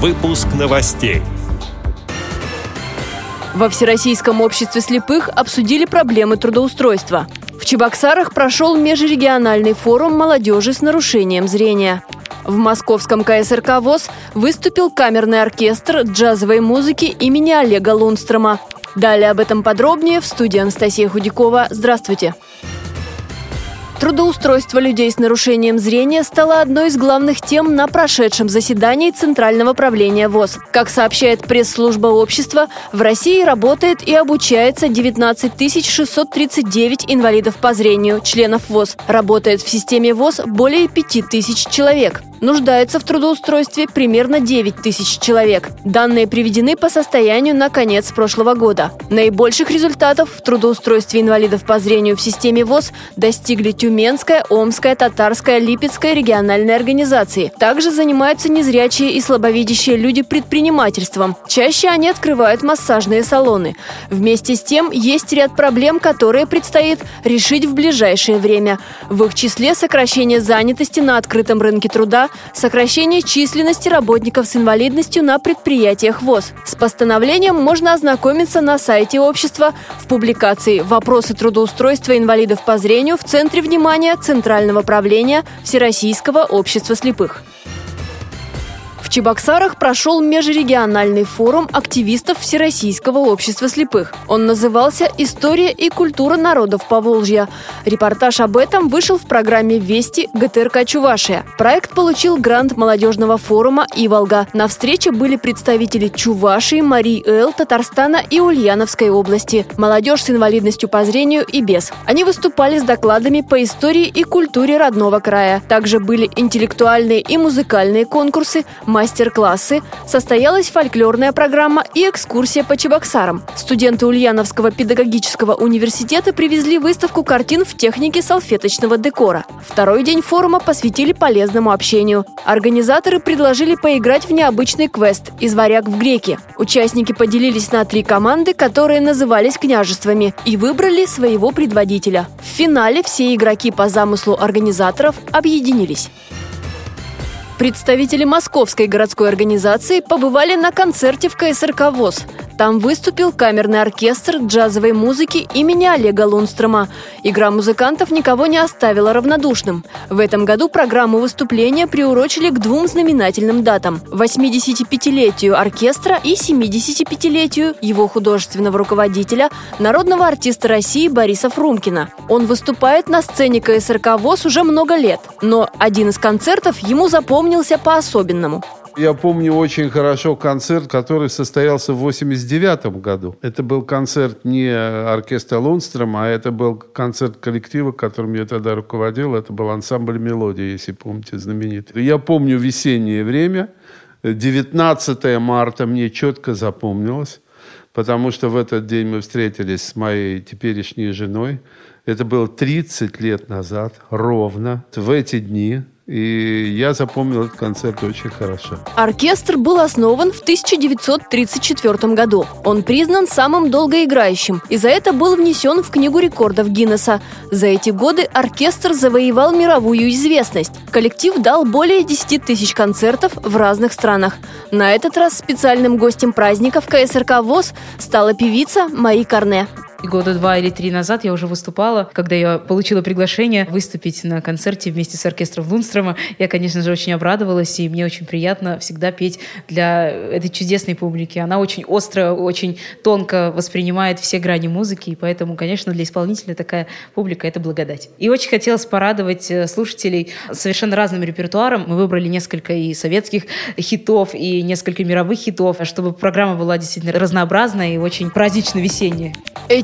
Выпуск новостей. Во Всероссийском обществе слепых обсудили проблемы трудоустройства. В Чебоксарах прошел межрегиональный форум молодежи с нарушением зрения. В московском КСРК ВОЗ выступил камерный оркестр джазовой музыки имени Олега Лунстрома. Далее об этом подробнее в студии Анастасия Худякова. Здравствуйте. Трудоустройство людей с нарушением зрения стало одной из главных тем на прошедшем заседании Центрального правления ВОЗ. Как сообщает пресс-служба общества, в России работает и обучается 19 639 инвалидов по зрению, членов ВОЗ. Работает в системе ВОЗ более 5 тысяч человек. Нуждается в трудоустройстве примерно 9 тысяч человек. Данные приведены по состоянию на конец прошлого года. Наибольших результатов в трудоустройстве инвалидов по зрению в системе ВОЗ достигли Тюменская, Омская, Татарская, Липецкая региональные организации. Также занимаются незрячие и слабовидящие люди предпринимательством. Чаще они открывают массажные салоны. Вместе с тем есть ряд проблем, которые предстоит решить в ближайшее время. В их числе сокращение занятости на открытом рынке труда, сокращение численности работников с инвалидностью на предприятиях ВОЗ. С постановлением можно ознакомиться на сайте общества в публикации «Вопросы трудоустройства инвалидов по зрению в центре внимания Центрального правления Всероссийского общества слепых». Чебоксарах прошел межрегиональный форум активистов Всероссийского общества слепых. Он назывался «История и культура народов Поволжья». Репортаж об этом вышел в программе «Вести» ГТРК «Чувашия». Проект получил грант молодежного форума «Иволга». На встрече были представители Чувашии, Марии Эл, Татарстана и Ульяновской области, молодежь с инвалидностью по зрению и без. Они выступали с докладами по истории и культуре родного края. Также были интеллектуальные и музыкальные конкурсы, мастер-классы, состоялась фольклорная программа и экскурсия по Чебоксарам. Студенты Ульяновского педагогического университета привезли выставку картин в технике салфеточного декора. Второй день форума посвятили полезному общению. Организаторы предложили поиграть в необычный квест из варяг в греки. Участники поделились на три команды, которые назывались княжествами, и выбрали своего предводителя. В финале все игроки по замыслу организаторов объединились. Представители Московской городской организации побывали на концерте в КСРК ВОЗ. Там выступил камерный оркестр джазовой музыки имени Олега Лунстрома. Игра музыкантов никого не оставила равнодушным. В этом году программу выступления приурочили к двум знаменательным датам – 85-летию оркестра и 75-летию его художественного руководителя, народного артиста России Бориса Фрумкина. Он выступает на сцене КСРК ВОЗ уже много лет, но один из концертов ему запомнился по-особенному. Я помню очень хорошо концерт, который состоялся в 89 году. Это был концерт не оркестра Лунстрома, а это был концерт коллектива, которым я тогда руководил. Это был ансамбль «Мелодия», если помните, знаменитый. Я помню весеннее время. 19 марта мне четко запомнилось, потому что в этот день мы встретились с моей теперешней женой. Это было 30 лет назад, ровно. В эти дни и я запомнил этот концерт очень хорошо. Оркестр был основан в 1934 году. Он признан самым долгоиграющим, и за это был внесен в Книгу рекордов Гиннесса. За эти годы оркестр завоевал мировую известность. Коллектив дал более 10 тысяч концертов в разных странах. На этот раз специальным гостем праздников КСРК ВОЗ стала певица Мари Карне. И года два или три назад я уже выступала, когда я получила приглашение выступить на концерте вместе с оркестром Лунстрома. Я, конечно же, очень обрадовалась, и мне очень приятно всегда петь для этой чудесной публики. Она очень остро, очень тонко воспринимает все грани музыки, и поэтому, конечно, для исполнителя такая публика — это благодать. И очень хотелось порадовать э, слушателей совершенно разным репертуаром. Мы выбрали несколько и советских хитов, и несколько мировых хитов, чтобы программа была действительно разнообразная и очень празднично-весенняя.